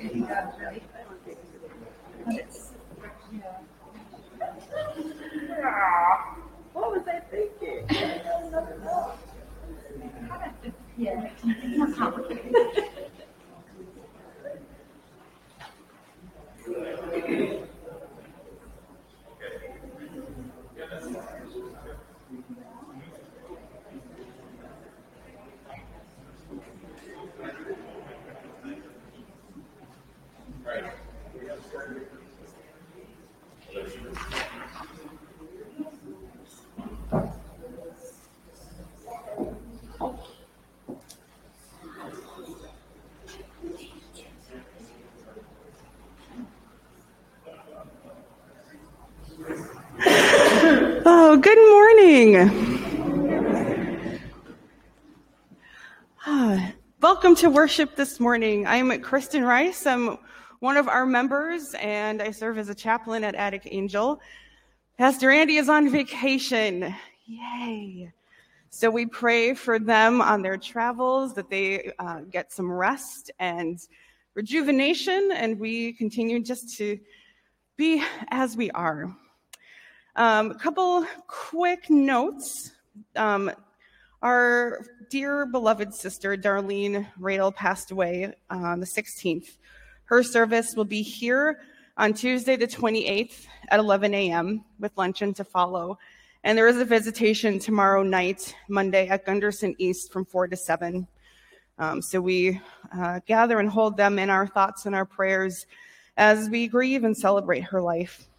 he had. Good morning. Ah, Welcome to worship this morning. I'm Kristen Rice. I'm one of our members and I serve as a chaplain at Attic Angel. Pastor Andy is on vacation. Yay. So we pray for them on their travels that they uh, get some rest and rejuvenation and we continue just to be as we are. Um, a couple quick notes. Um, our dear beloved sister, Darlene Radel, passed away on the 16th. Her service will be here on Tuesday, the 28th at 11 a.m., with luncheon to follow. And there is a visitation tomorrow night, Monday, at Gunderson East from 4 to 7. Um, so we uh, gather and hold them in our thoughts and our prayers as we grieve and celebrate her life.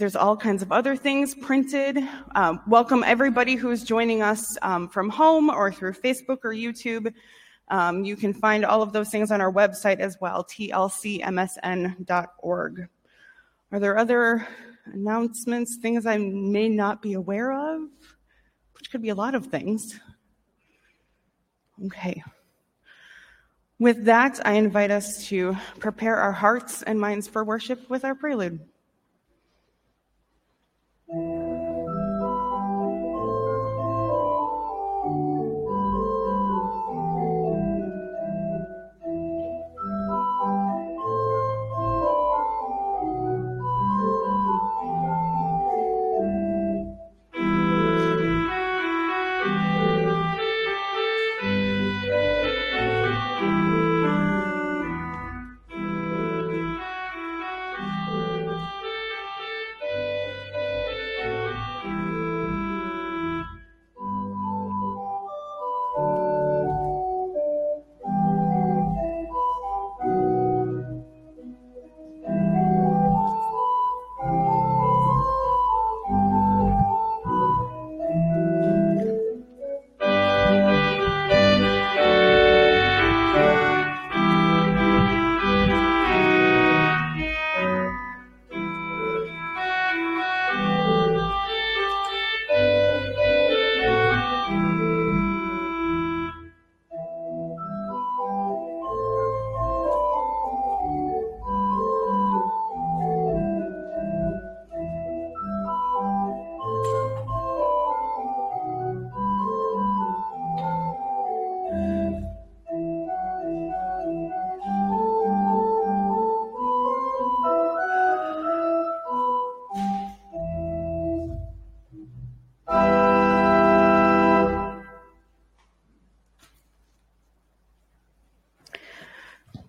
There's all kinds of other things printed. Um, welcome everybody who's joining us um, from home or through Facebook or YouTube. Um, you can find all of those things on our website as well, tlcmsn.org. Are there other announcements, things I may not be aware of? Which could be a lot of things. Okay. With that, I invite us to prepare our hearts and minds for worship with our prelude. Thank you.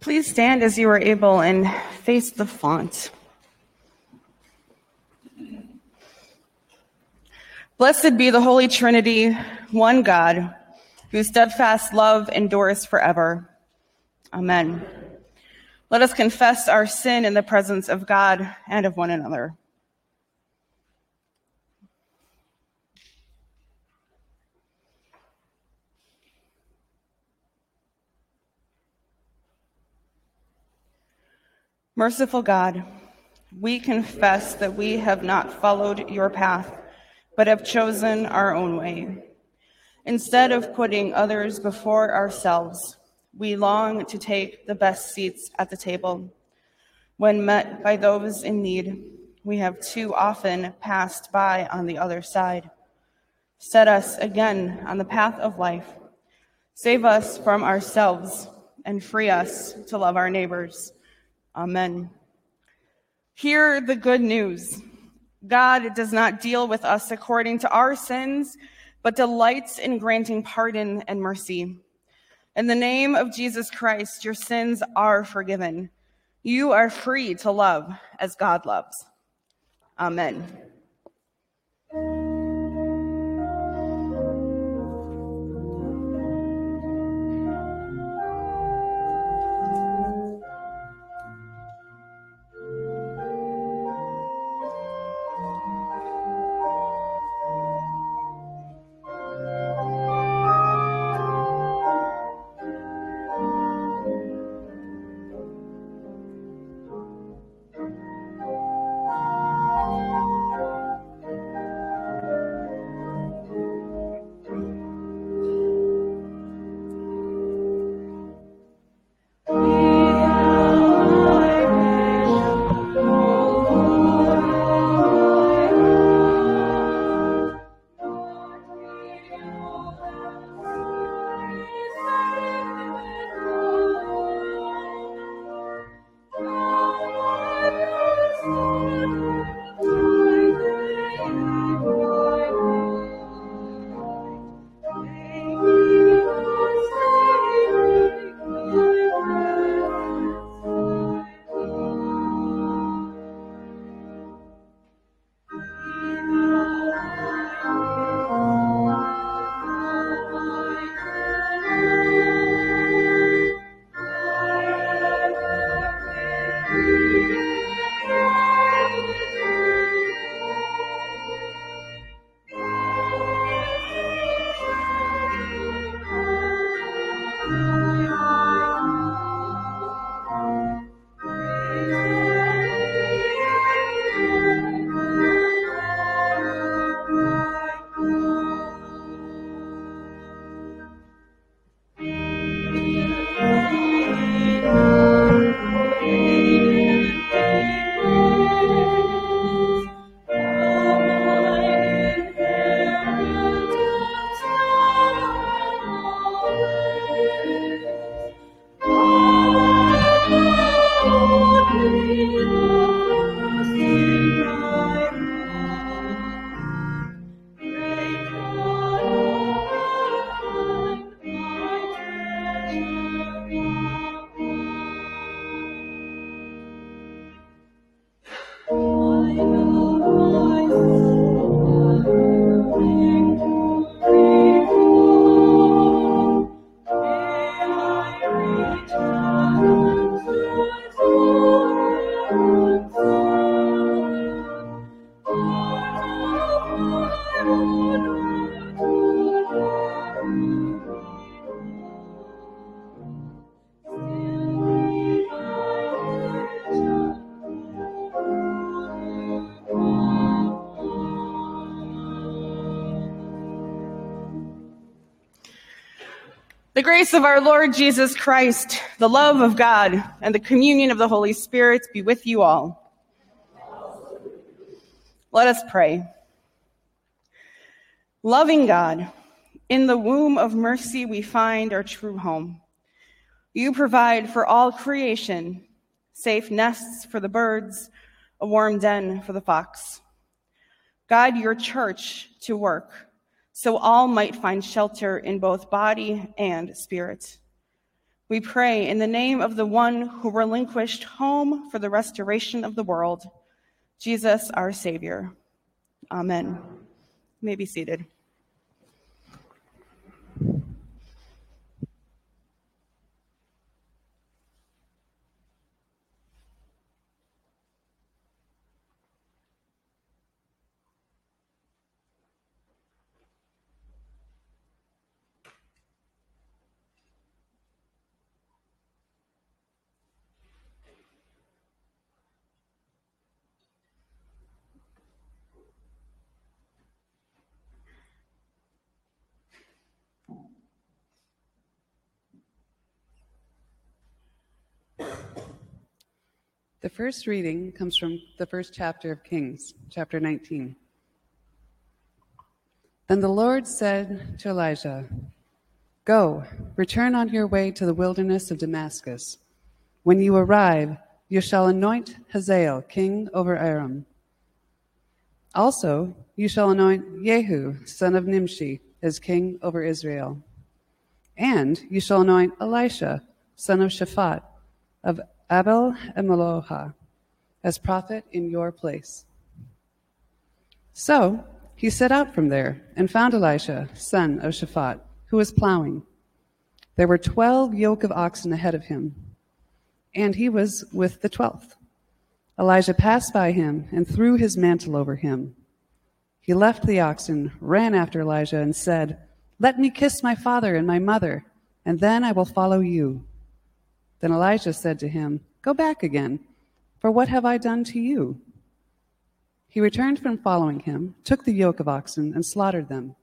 Please stand as you are able and face the font. Blessed be the Holy Trinity, one God, whose steadfast love endures forever. Amen. Let us confess our sin in the presence of God and of one another. Merciful God, we confess that we have not followed your path, but have chosen our own way. Instead of putting others before ourselves, we long to take the best seats at the table. When met by those in need, we have too often passed by on the other side. Set us again on the path of life. Save us from ourselves and free us to love our neighbors. Amen. Hear the good news. God does not deal with us according to our sins, but delights in granting pardon and mercy. In the name of Jesus Christ, your sins are forgiven. You are free to love as God loves. Amen. Grace of our Lord Jesus Christ, the love of God, and the communion of the Holy Spirit be with you all. Let us pray. Loving God, in the womb of mercy we find our true home. You provide for all creation safe nests for the birds, a warm den for the fox. Guide your church to work so all might find shelter in both body and spirit. We pray in the name of the one who relinquished home for the restoration of the world, Jesus our Savior. Amen. You may be seated. First reading comes from the first chapter of Kings, chapter 19. Then the Lord said to Elijah, Go, return on your way to the wilderness of Damascus. When you arrive, you shall anoint Hazael king over Aram. Also, you shall anoint Jehu, son of Nimshi, as king over Israel. And you shall anoint Elisha, son of Shaphat, of Abel Emeloha, as prophet in your place. So he set out from there and found Elisha, son of Shaphat, who was plowing. There were twelve yoke of oxen ahead of him, and he was with the twelfth. Elijah passed by him and threw his mantle over him. He left the oxen, ran after Elijah, and said, Let me kiss my father and my mother, and then I will follow you. Then Elijah said to him, Go back again, for what have I done to you? He returned from following him, took the yoke of oxen, and slaughtered them.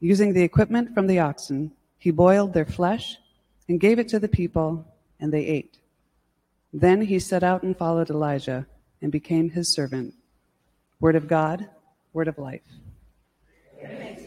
Using the equipment from the oxen, he boiled their flesh and gave it to the people, and they ate. Then he set out and followed Elijah and became his servant. Word of God, word of life. I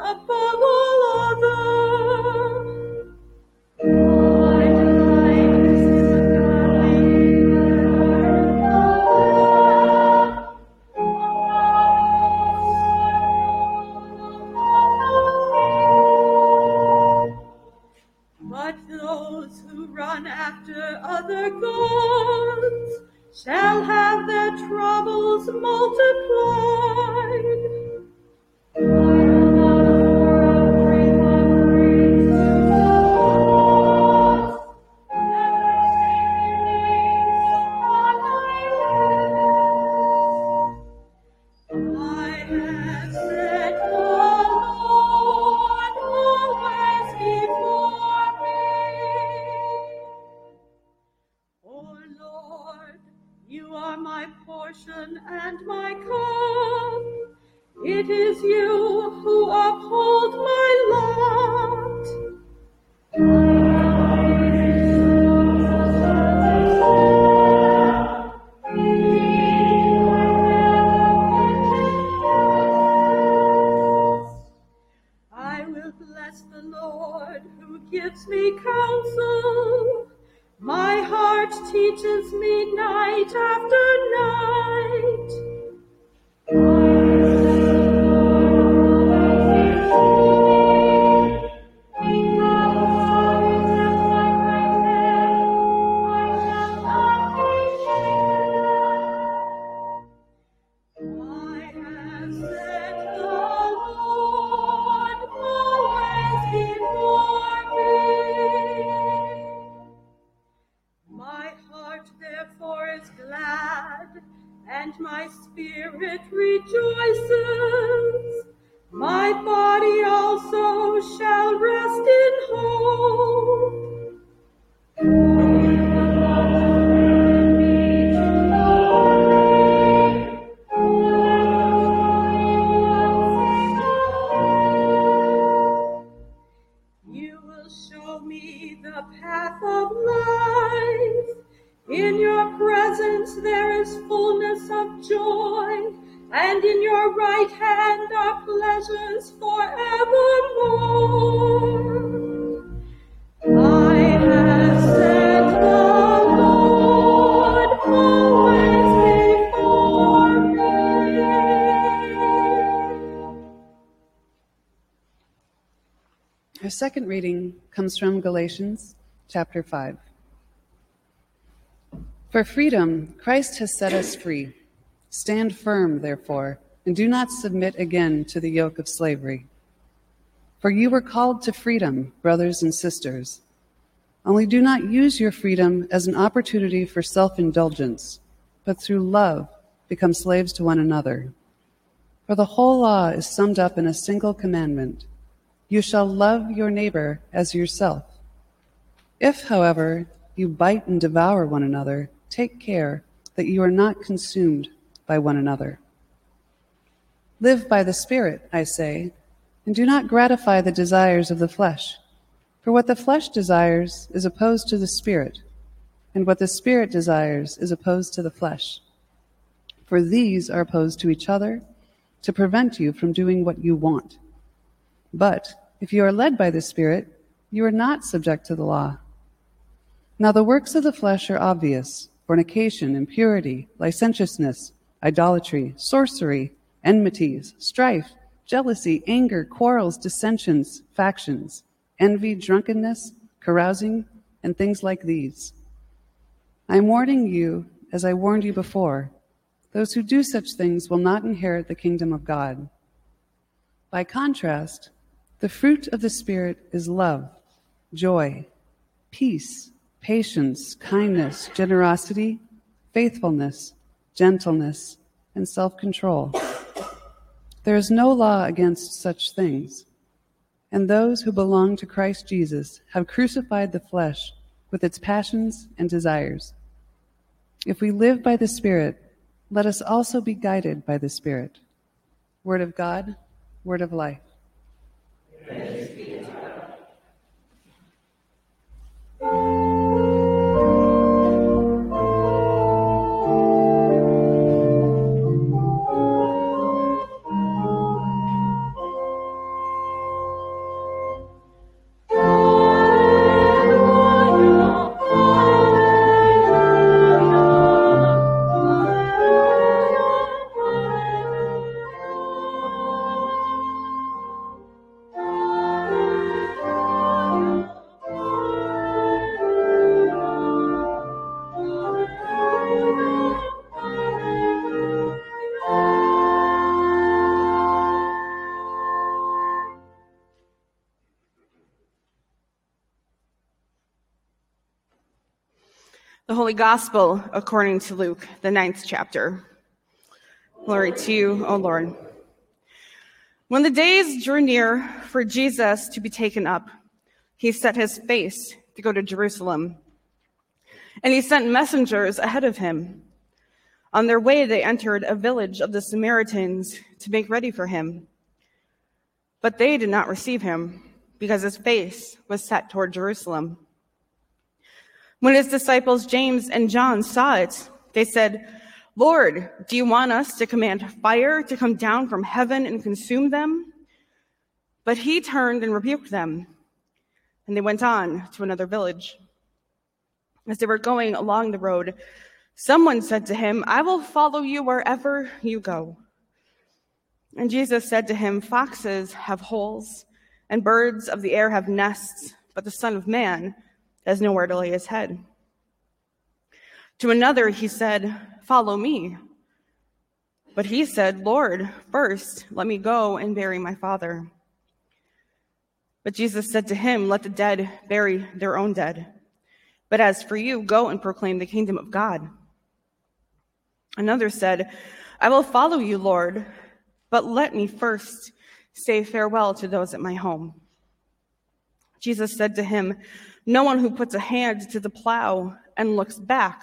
my body also shall Galatians chapter 5. For freedom, Christ has set us free. Stand firm, therefore, and do not submit again to the yoke of slavery. For you were called to freedom, brothers and sisters. Only do not use your freedom as an opportunity for self indulgence, but through love become slaves to one another. For the whole law is summed up in a single commandment You shall love your neighbor as yourself. If, however, you bite and devour one another, take care that you are not consumed by one another. Live by the Spirit, I say, and do not gratify the desires of the flesh. For what the flesh desires is opposed to the Spirit, and what the Spirit desires is opposed to the flesh. For these are opposed to each other to prevent you from doing what you want. But if you are led by the Spirit, you are not subject to the law. Now the works of the flesh are obvious fornication, impurity, licentiousness, idolatry, sorcery, enmities, strife, jealousy, anger, quarrels, dissensions, factions, envy, drunkenness, carousing, and things like these. I am warning you, as I warned you before, those who do such things will not inherit the kingdom of God. By contrast, the fruit of the Spirit is love, joy, peace, patience, kindness, generosity, faithfulness, gentleness, and self control. There is no law against such things. And those who belong to Christ Jesus have crucified the flesh with its passions and desires. If we live by the Spirit, let us also be guided by the Spirit. Word of God, word of life. Holy Gospel according to Luke, the ninth chapter. Glory to you, O Lord. When the days drew near for Jesus to be taken up, he set his face to go to Jerusalem. And he sent messengers ahead of him. On their way, they entered a village of the Samaritans to make ready for him. But they did not receive him because his face was set toward Jerusalem. When his disciples James and John saw it, they said, Lord, do you want us to command fire to come down from heaven and consume them? But he turned and rebuked them, and they went on to another village. As they were going along the road, someone said to him, I will follow you wherever you go. And Jesus said to him, Foxes have holes, and birds of the air have nests, but the Son of Man has nowhere to lay his head. To another, he said, Follow me. But he said, Lord, first let me go and bury my father. But Jesus said to him, Let the dead bury their own dead. But as for you, go and proclaim the kingdom of God. Another said, I will follow you, Lord, but let me first say farewell to those at my home. Jesus said to him, no one who puts a hand to the plow and looks back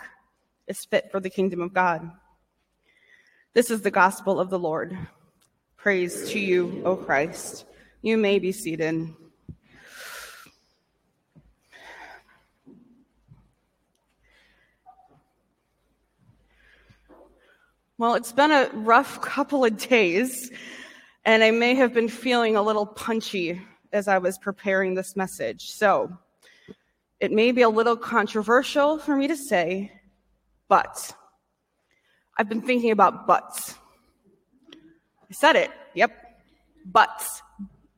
is fit for the kingdom of God. This is the gospel of the Lord. Praise to you, O Christ. You may be seated. Well, it's been a rough couple of days, and I may have been feeling a little punchy as I was preparing this message. So, it may be a little controversial for me to say, but I've been thinking about butts. I said it. Yep. Butts.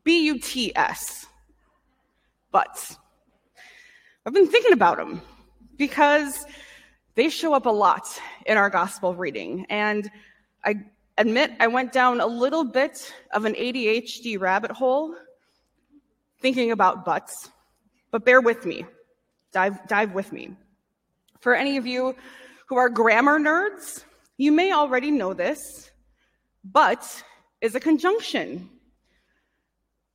B U T S. Butts. I've been thinking about them because they show up a lot in our gospel reading. And I admit I went down a little bit of an ADHD rabbit hole thinking about butts, but bear with me. Dive, dive with me. For any of you who are grammar nerds, you may already know this, but is a conjunction.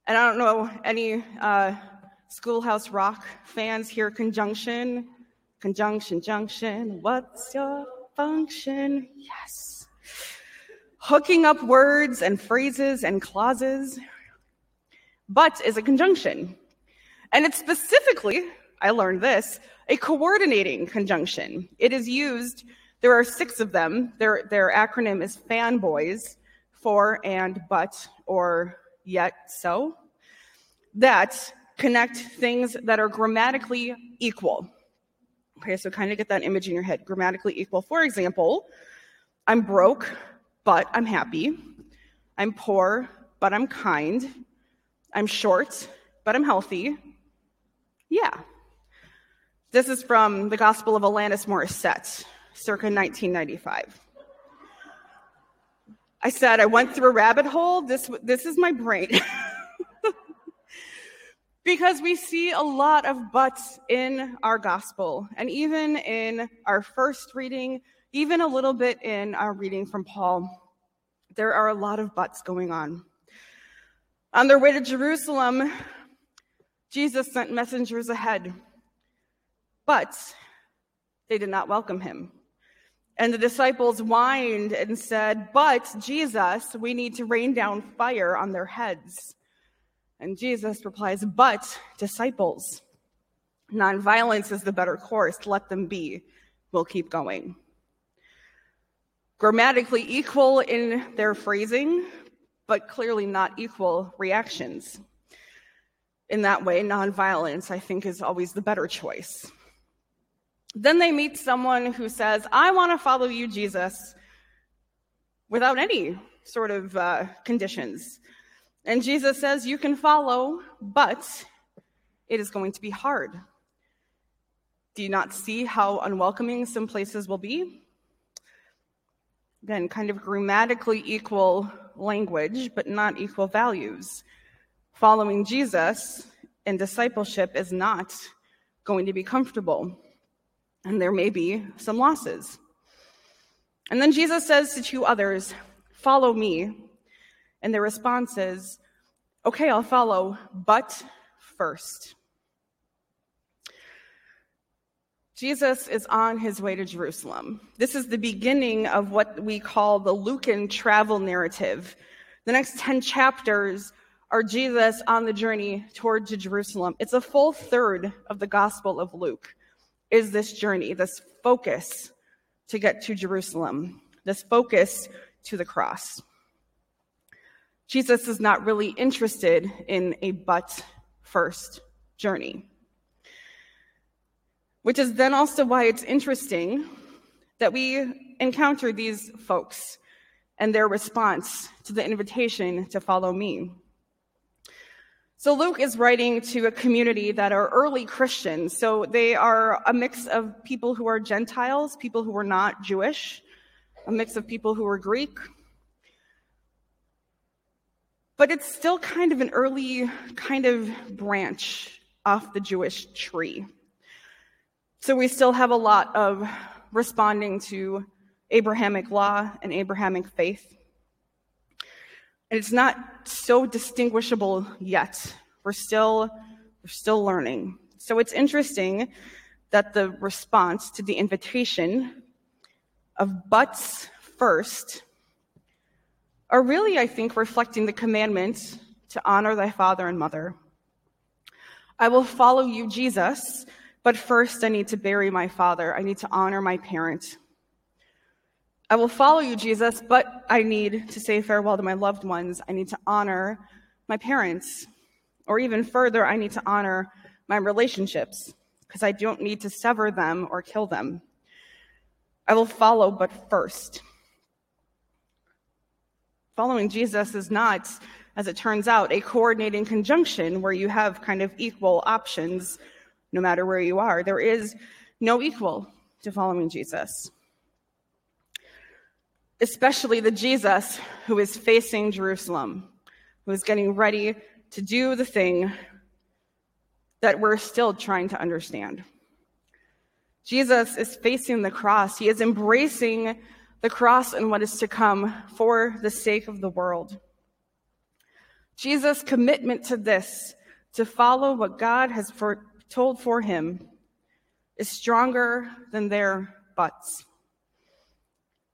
And I don't know any uh, Schoolhouse Rock fans here. Conjunction, conjunction, junction. What's your function? Yes. Hooking up words and phrases and clauses. But is a conjunction. And it's specifically, I learned this, a coordinating conjunction. It is used, there are six of them. Their, their acronym is FANBOYS, for and but or yet so, that connect things that are grammatically equal. Okay, so kind of get that image in your head grammatically equal. For example, I'm broke, but I'm happy. I'm poor, but I'm kind. I'm short, but I'm healthy. Yeah. This is from the Gospel of Alanis Morissette, circa 1995. I said I went through a rabbit hole. This, this is my brain. because we see a lot of buts in our gospel, and even in our first reading, even a little bit in our reading from Paul, there are a lot of buts going on. On their way to Jerusalem, Jesus sent messengers ahead, but they did not welcome him. And the disciples whined and said, But Jesus, we need to rain down fire on their heads. And Jesus replies, But disciples, nonviolence is the better course. Let them be. We'll keep going. Grammatically equal in their phrasing, but clearly not equal reactions. In that way, nonviolence, I think, is always the better choice. Then they meet someone who says, I want to follow you, Jesus, without any sort of uh, conditions. And Jesus says, You can follow, but it is going to be hard. Do you not see how unwelcoming some places will be? Again, kind of grammatically equal language, but not equal values. Following Jesus in discipleship is not going to be comfortable and there may be some losses. And then Jesus says to two others, Follow me. And their response is, Okay, I'll follow, but first. Jesus is on his way to Jerusalem. This is the beginning of what we call the Lucan travel narrative. The next 10 chapters are Jesus on the journey toward to Jerusalem. It's a full third of the Gospel of Luke is this journey, this focus to get to Jerusalem, this focus to the cross. Jesus is not really interested in a but first journey. Which is then also why it's interesting that we encounter these folks and their response to the invitation to follow me. So Luke is writing to a community that are early Christians. So they are a mix of people who are Gentiles, people who are not Jewish, a mix of people who are Greek. But it's still kind of an early kind of branch off the Jewish tree. So we still have a lot of responding to Abrahamic law and Abrahamic faith. And it's not so distinguishable yet. We're still, we're still learning. So it's interesting that the response to the invitation of buts first are really, I think, reflecting the commandment to honor thy father and mother. I will follow you, Jesus, but first I need to bury my father. I need to honor my parent. I will follow you, Jesus, but I need to say farewell to my loved ones. I need to honor my parents. Or even further, I need to honor my relationships because I don't need to sever them or kill them. I will follow, but first. Following Jesus is not, as it turns out, a coordinating conjunction where you have kind of equal options no matter where you are. There is no equal to following Jesus. Especially the Jesus who is facing Jerusalem, who is getting ready to do the thing that we're still trying to understand. Jesus is facing the cross. He is embracing the cross and what is to come for the sake of the world. Jesus' commitment to this, to follow what God has told for him, is stronger than their buts.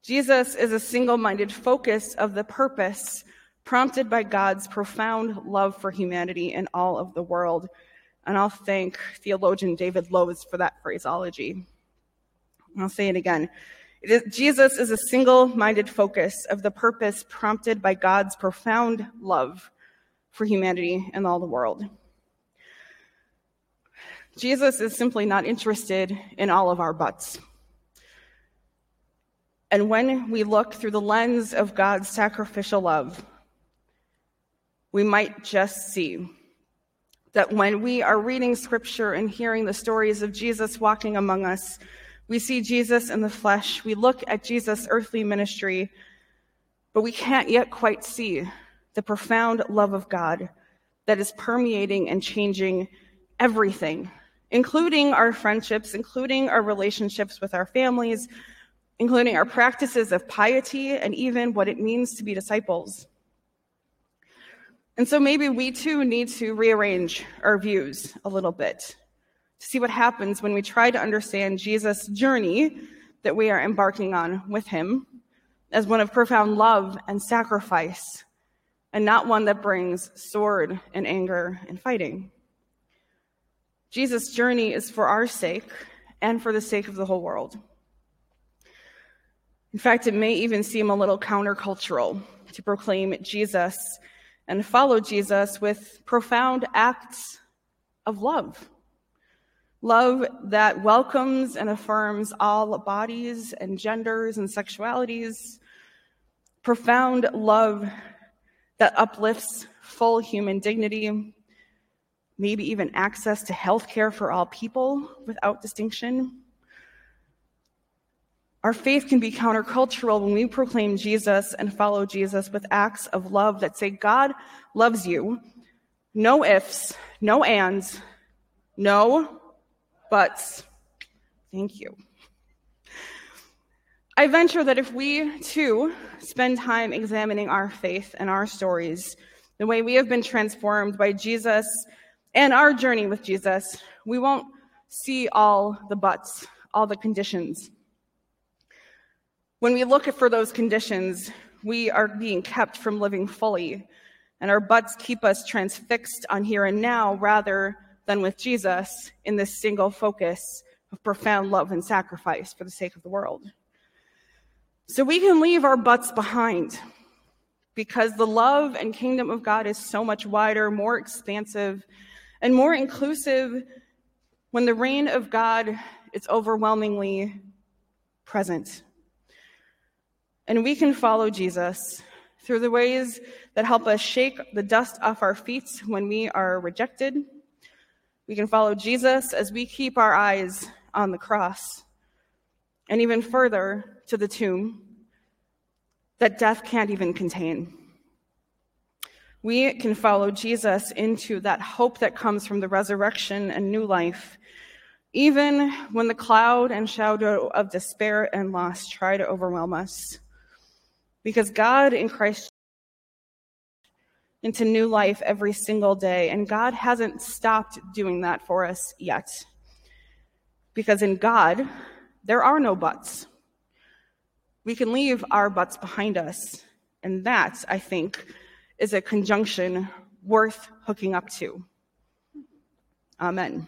Jesus is a single minded focus of the purpose prompted by God's profound love for humanity and all of the world. And I'll thank theologian David Lose for that phraseology. I'll say it again. Jesus is a single minded focus of the purpose prompted by God's profound love for humanity and all the world. Jesus is simply not interested in all of our buts. And when we look through the lens of God's sacrificial love, we might just see that when we are reading scripture and hearing the stories of Jesus walking among us, we see Jesus in the flesh. We look at Jesus' earthly ministry, but we can't yet quite see the profound love of God that is permeating and changing everything, including our friendships, including our relationships with our families, including our practices of piety, and even what it means to be disciples. And so maybe we too need to rearrange our views a little bit to see what happens when we try to understand Jesus' journey that we are embarking on with him as one of profound love and sacrifice, and not one that brings sword and anger and fighting. Jesus' journey is for our sake and for the sake of the whole world. In fact, it may even seem a little countercultural to proclaim Jesus and follow Jesus with profound acts of love. Love that welcomes and affirms all bodies and genders and sexualities. Profound love that uplifts full human dignity, maybe even access to health care for all people without distinction. Our faith can be countercultural when we proclaim Jesus and follow Jesus with acts of love that say, God loves you. No ifs, no ands, no buts. Thank you. I venture that if we too spend time examining our faith and our stories, the way we have been transformed by Jesus and our journey with Jesus, we won't see all the buts, all the conditions when we look for those conditions, we are being kept from living fully, and our butts keep us transfixed on here and now rather than with Jesus in this single focus of profound love and sacrifice for the sake of the world. So we can leave our butts behind because the love and kingdom of God is so much wider, more expansive, and more inclusive when the reign of God is overwhelmingly present. And we can follow Jesus through the ways that help us shake the dust off our feet when we are rejected. We can follow Jesus as we keep our eyes on the cross and even further to the tomb that death can't even contain. We can follow Jesus into that hope that comes from the resurrection and new life, even when the cloud and shadow of despair and loss try to overwhelm us. Because God in Christ into new life every single day, and God hasn't stopped doing that for us yet. Because in God, there are no buts. We can leave our buts behind us, and that, I think, is a conjunction worth hooking up to. Amen.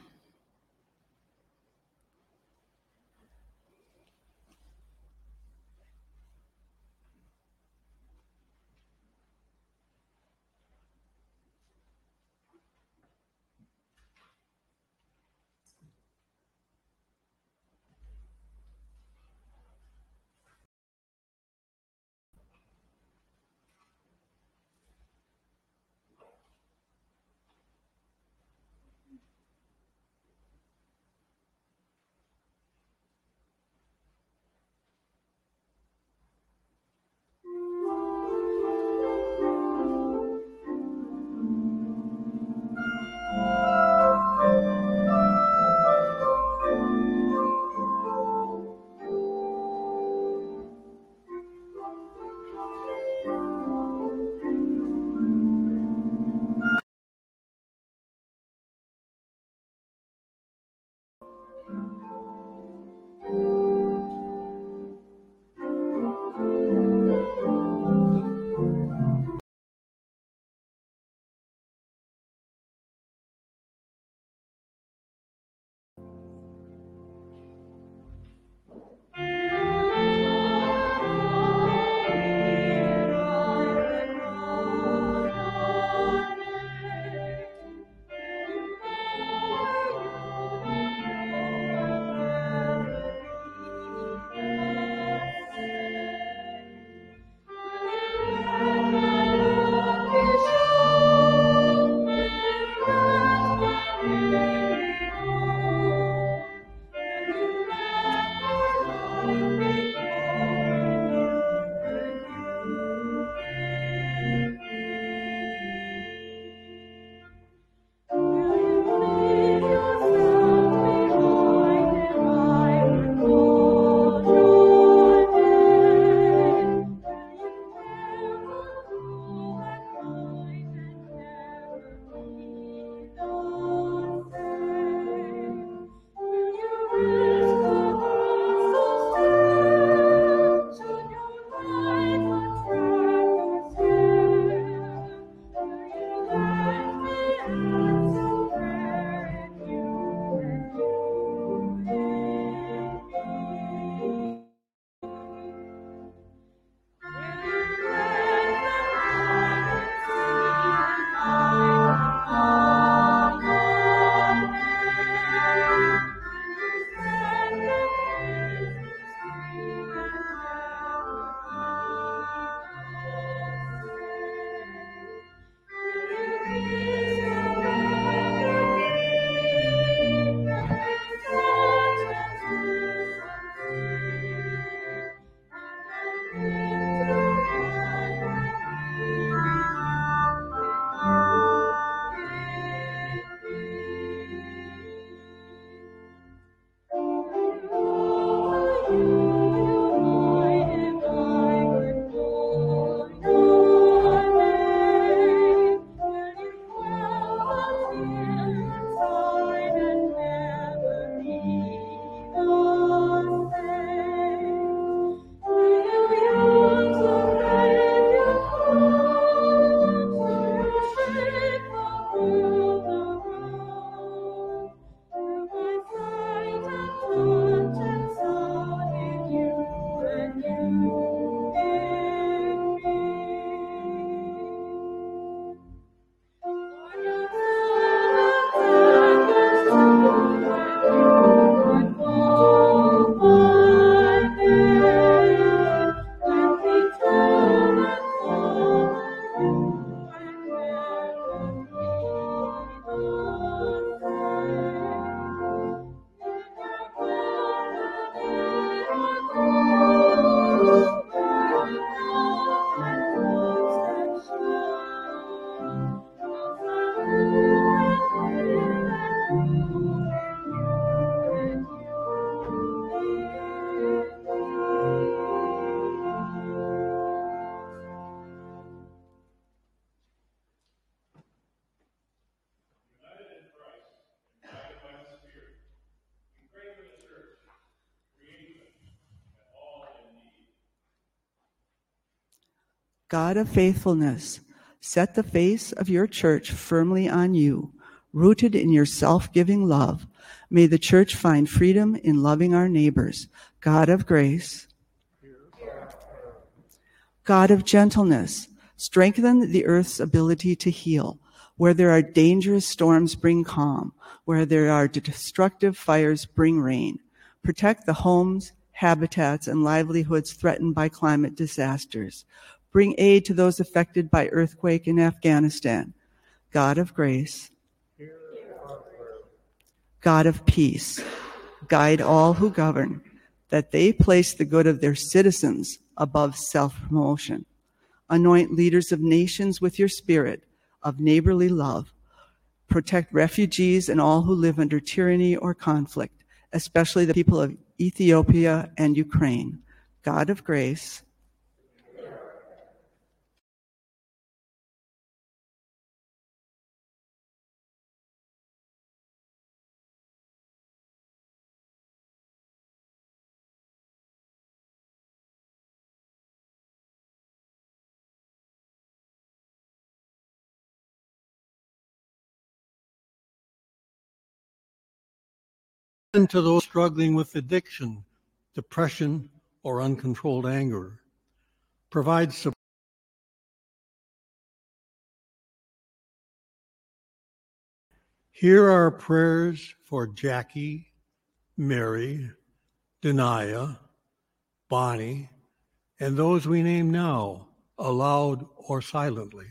God of faithfulness, set the face of your church firmly on you, rooted in your self giving love. May the church find freedom in loving our neighbors. God of grace, God of gentleness, strengthen the earth's ability to heal. Where there are dangerous storms, bring calm. Where there are destructive fires, bring rain. Protect the homes, habitats, and livelihoods threatened by climate disasters. Bring aid to those affected by earthquake in Afghanistan. God of grace, God of peace, guide all who govern, that they place the good of their citizens above self promotion. Anoint leaders of nations with your spirit of neighborly love. Protect refugees and all who live under tyranny or conflict, especially the people of Ethiopia and Ukraine. God of grace, and to those struggling with addiction, depression, or uncontrolled anger. Provide support. Here are prayers for Jackie, Mary, Denia, Bonnie, and those we name now, aloud or silently.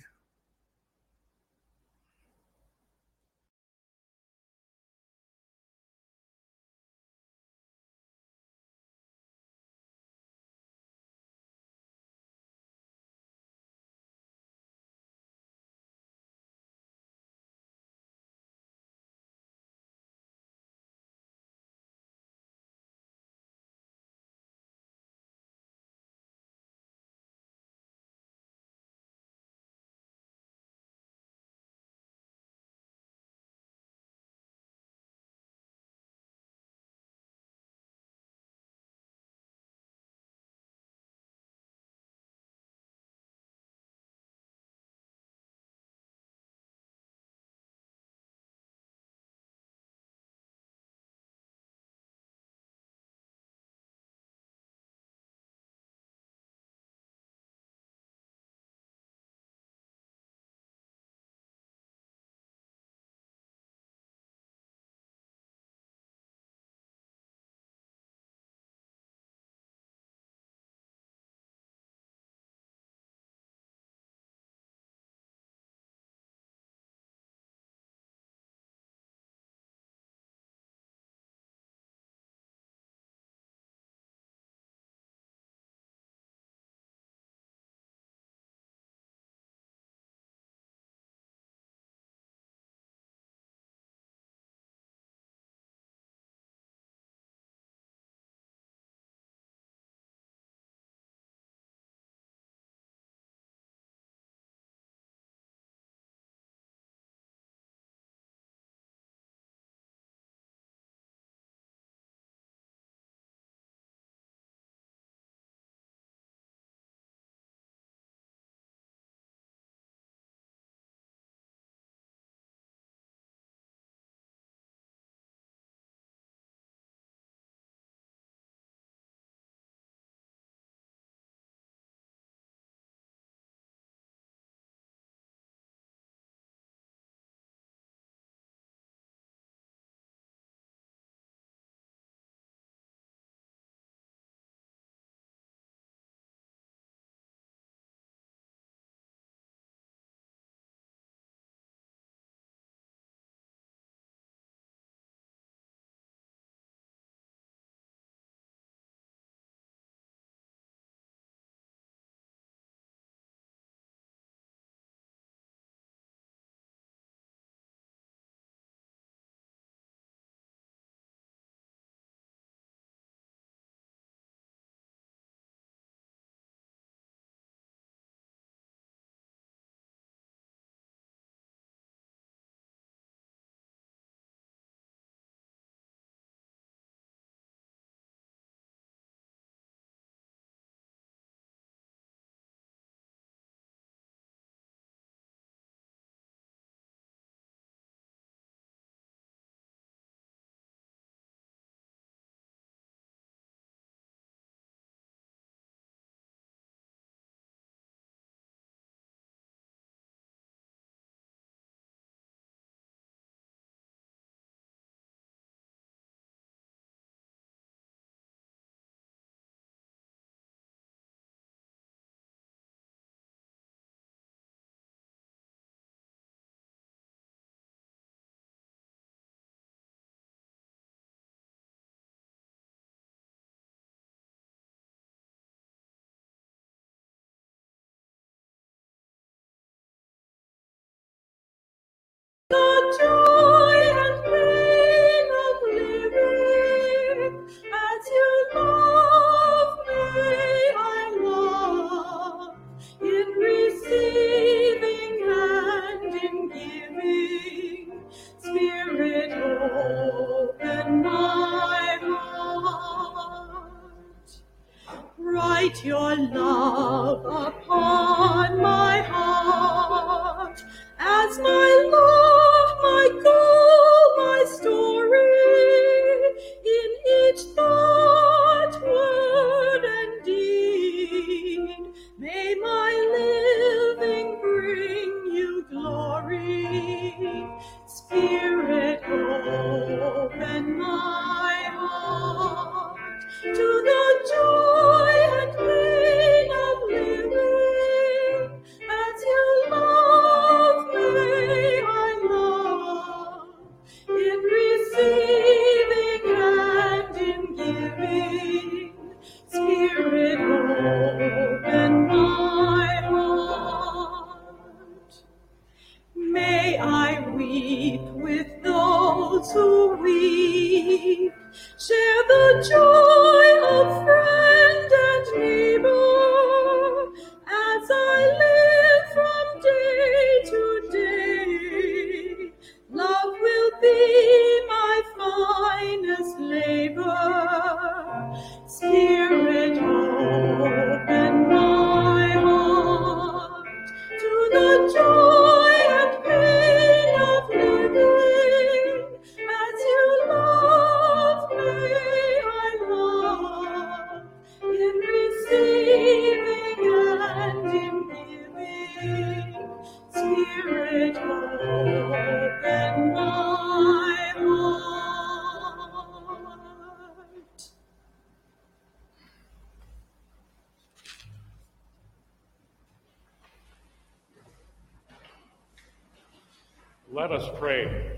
Let us pray.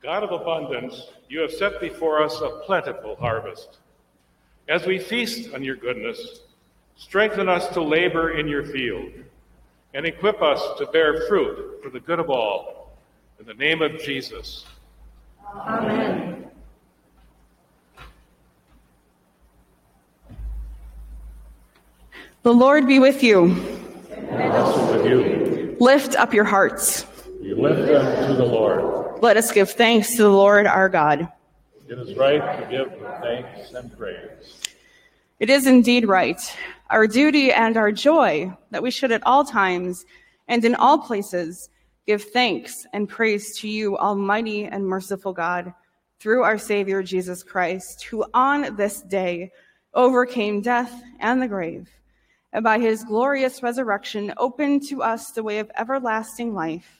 God of abundance, you have set before us a plentiful harvest. As we feast on your goodness, strengthen us to labor in your field and equip us to bear fruit for the good of all. In the name of Jesus. Amen. The Lord be with you. And also with you. Lift up your hearts. We lift them to the Lord. Let us give thanks to the Lord our God. It is right to give thanks and praise. It is indeed right, our duty and our joy, that we should at all times and in all places give thanks and praise to you, Almighty and merciful God, through our Savior Jesus Christ, who on this day overcame death and the grave, and by his glorious resurrection opened to us the way of everlasting life.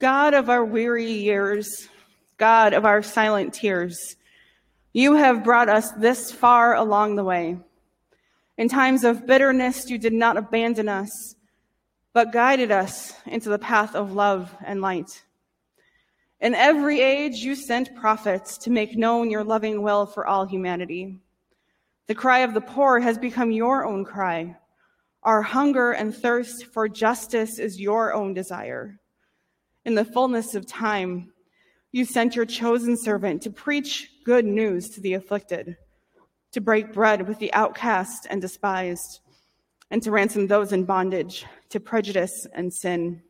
God of our weary years, God of our silent tears, you have brought us this far along the way. In times of bitterness, you did not abandon us, but guided us into the path of love and light. In every age, you sent prophets to make known your loving will for all humanity. The cry of the poor has become your own cry. Our hunger and thirst for justice is your own desire. In the fullness of time, you sent your chosen servant to preach good news to the afflicted, to break bread with the outcast and despised, and to ransom those in bondage to prejudice and sin.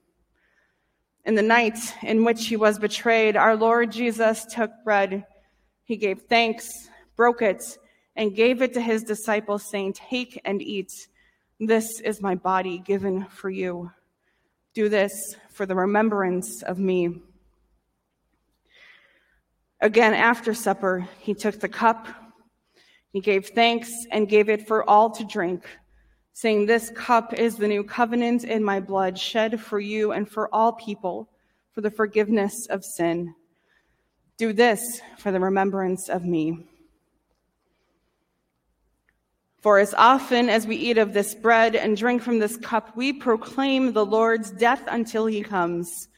In the night in which he was betrayed, our Lord Jesus took bread. He gave thanks, broke it, and gave it to his disciples, saying, Take and eat. This is my body given for you. Do this for the remembrance of me. Again, after supper, he took the cup. He gave thanks and gave it for all to drink, saying, This cup is the new covenant in my blood, shed for you and for all people for the forgiveness of sin. Do this for the remembrance of me. For as often as we eat of this bread and drink from this cup, we proclaim the Lord's death until he comes.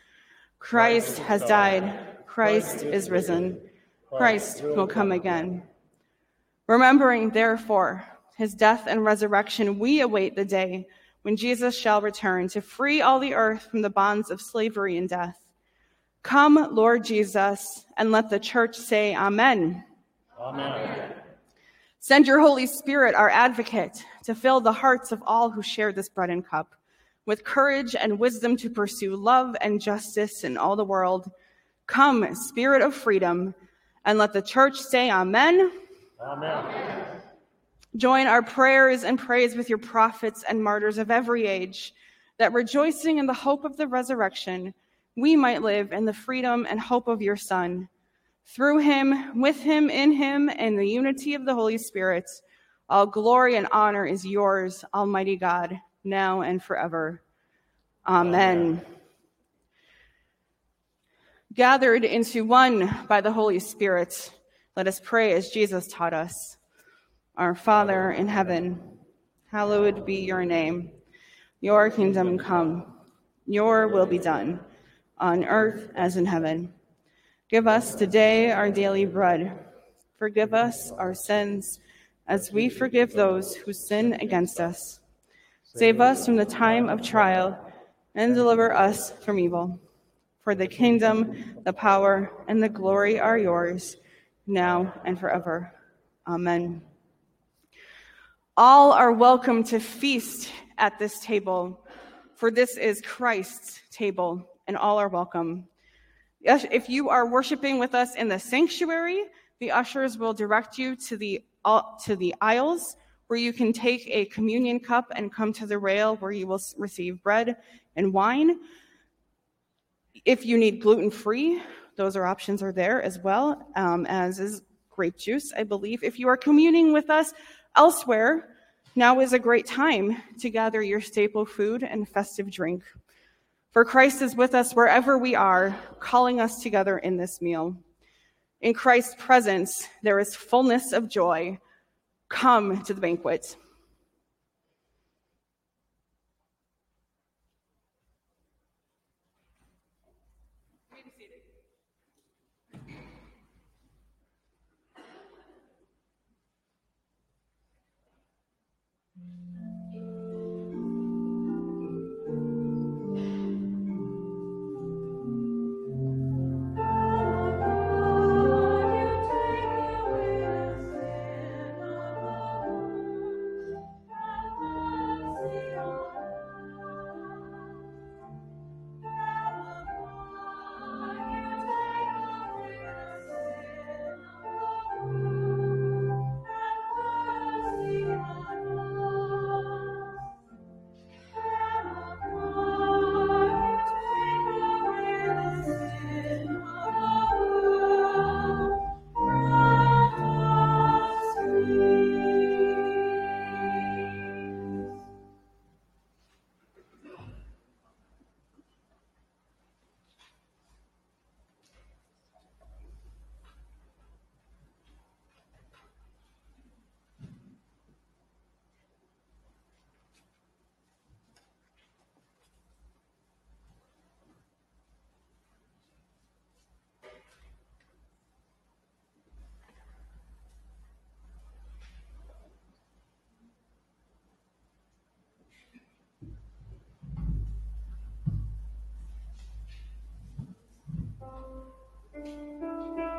Christ has died. Christ is risen. Christ will come again. Remembering, therefore, his death and resurrection, we await the day when Jesus shall return to free all the earth from the bonds of slavery and death. Come, Lord Jesus, and let the church say, Amen. Amen. Send your Holy Spirit, our advocate, to fill the hearts of all who share this bread and cup with courage and wisdom to pursue love and justice in all the world. Come, Spirit of freedom, and let the church say, Amen. Amen. Join our prayers and praise with your prophets and martyrs of every age, that rejoicing in the hope of the resurrection, we might live in the freedom and hope of your Son. Through him, with him, in him, and the unity of the Holy Spirit, all glory and honor is yours, Almighty God, now and forever. Amen. Gathered into one by the Holy Spirit, let us pray as Jesus taught us. Our Father in heaven, hallowed be your name. Your kingdom come, your will be done, on earth as in heaven. Give us today our daily bread. Forgive us our sins as we forgive those who sin against us. Save us from the time of trial and deliver us from evil. For the kingdom, the power, and the glory are yours, now and forever. Amen. All are welcome to feast at this table, for this is Christ's table, and all are welcome. If you are worshiping with us in the sanctuary, the ushers will direct you to the, uh, to the aisles where you can take a communion cup and come to the rail where you will receive bread and wine. If you need gluten free, those are options are there as well, um, as is grape juice, I believe. If you are communing with us elsewhere, now is a great time to gather your staple food and festive drink. For Christ is with us wherever we are, calling us together in this meal. In Christ's presence, there is fullness of joy. Come to the banquet. うん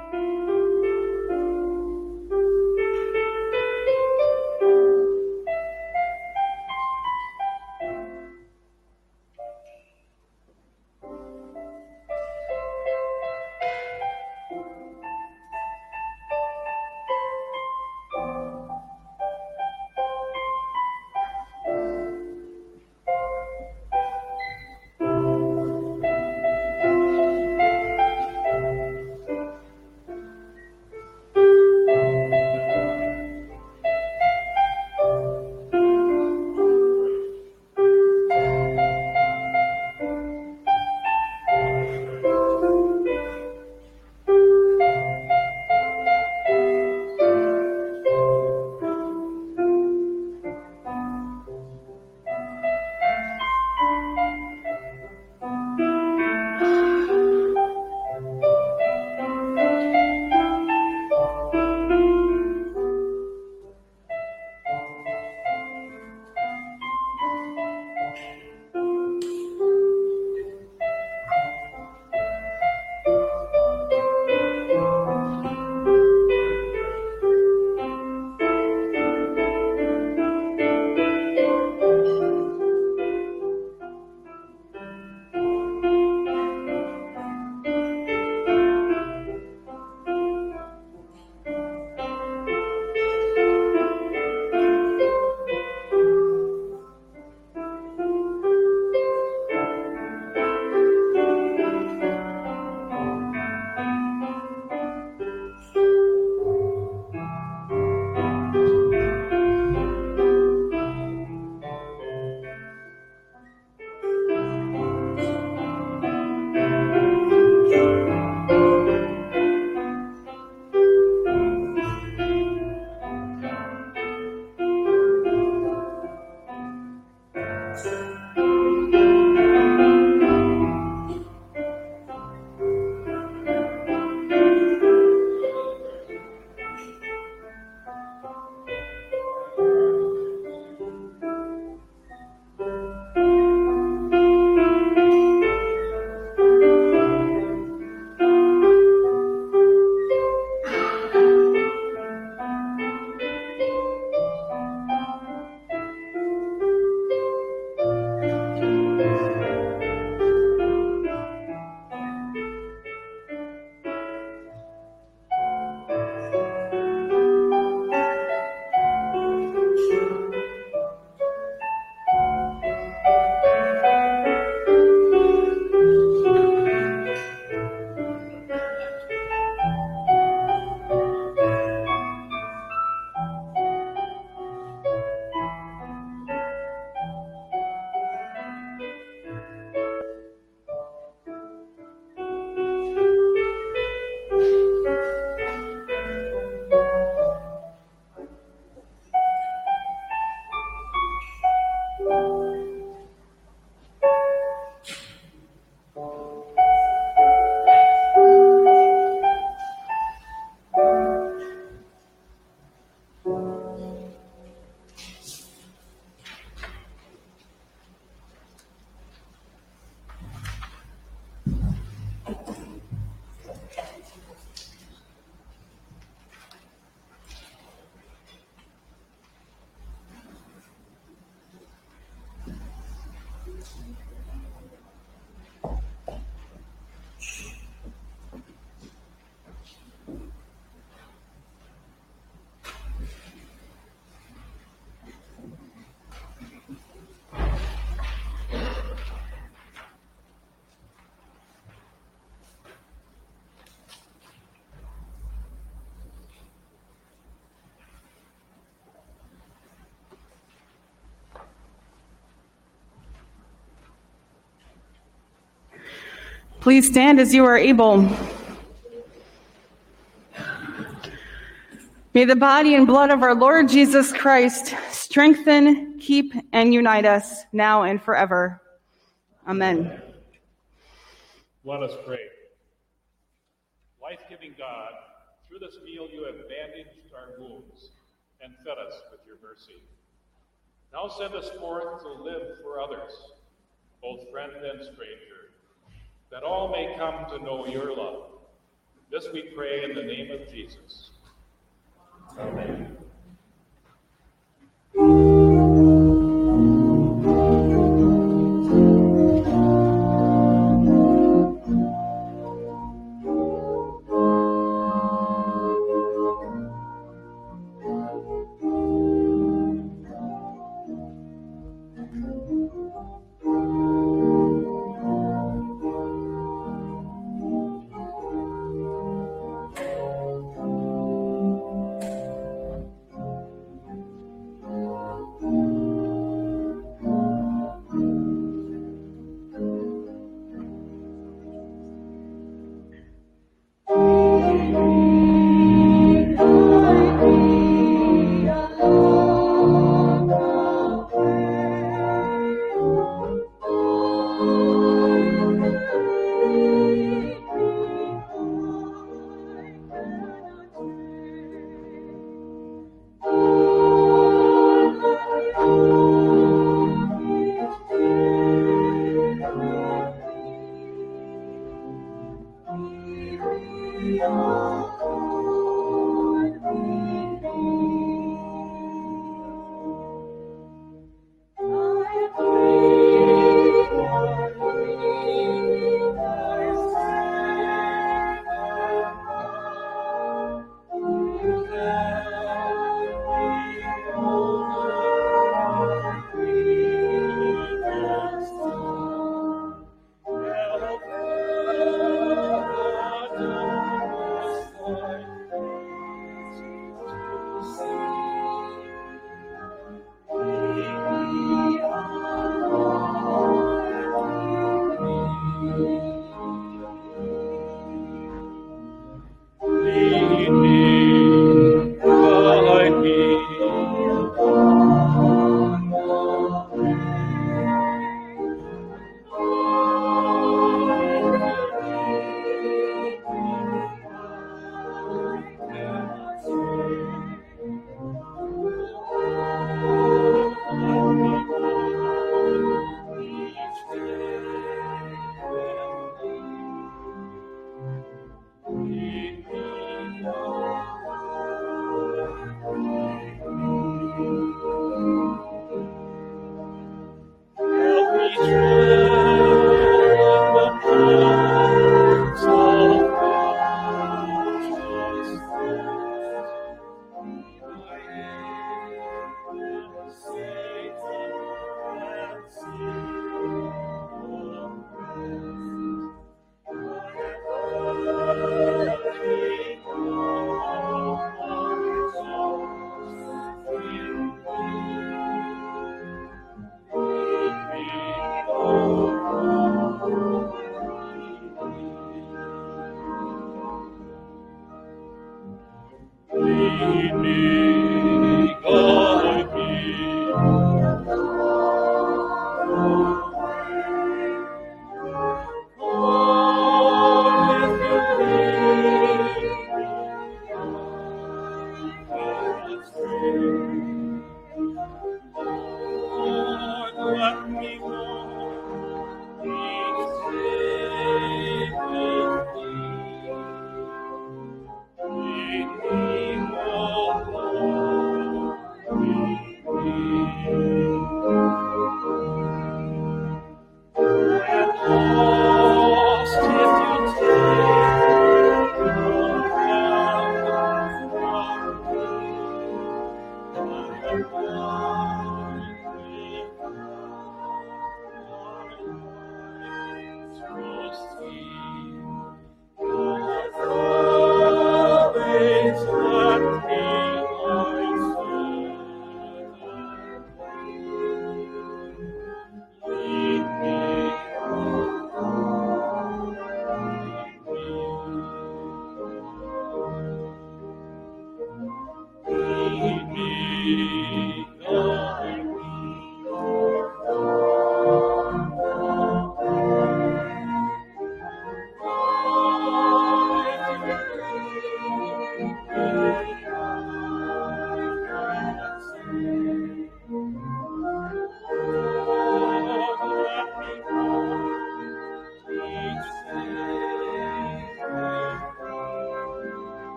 Please stand as you are able. May the body and blood of our Lord Jesus Christ strengthen, keep, and unite us now and forever. Amen. Let us pray. Life giving God, through this meal you have bandaged our wounds and fed us with your mercy. Now send us forth to live for others, both friend and stranger, that all may come to know your love. This we pray in the name of Jesus. Amen.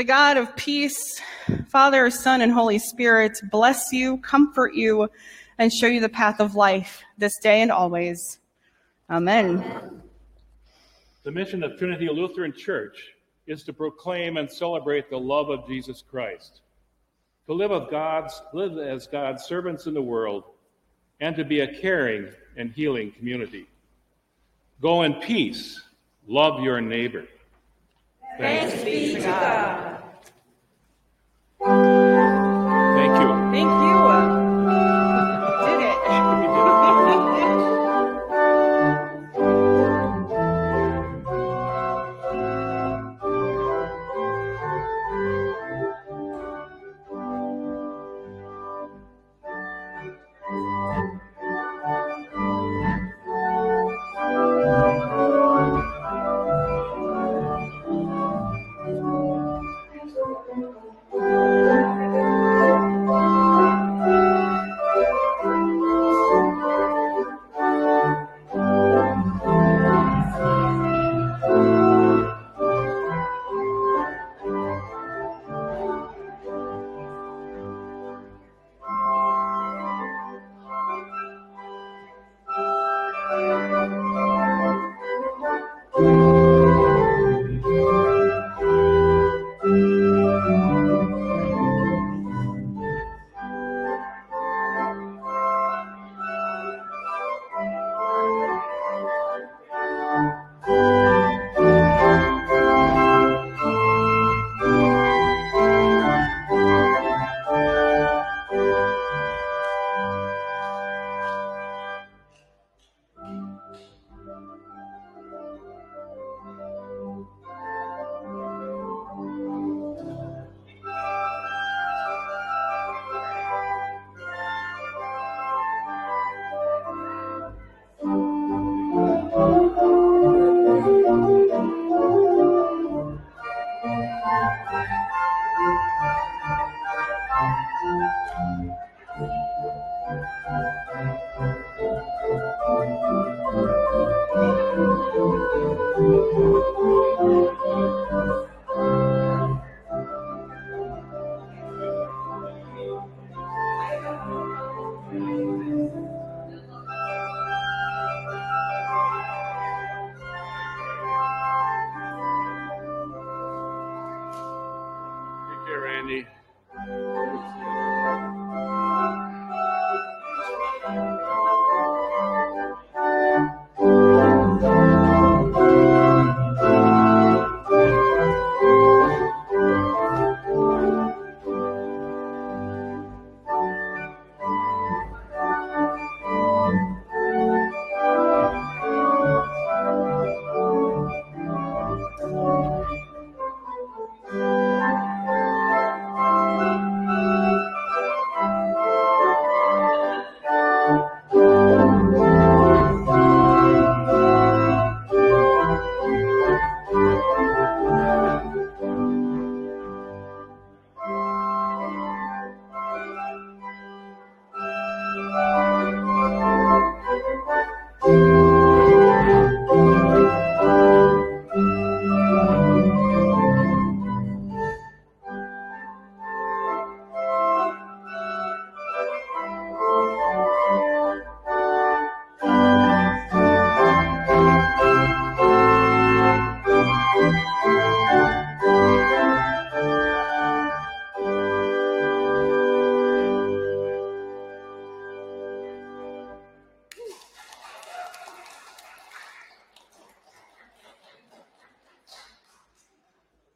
The God of peace, Father, Son, and Holy Spirit bless you, comfort you, and show you the path of life this day and always. Amen. The mission of Trinity Lutheran Church is to proclaim and celebrate the love of Jesus Christ, to live of God's live as God's servants in the world, and to be a caring and healing community. Go in peace, love your neighbor. Thanks be to God.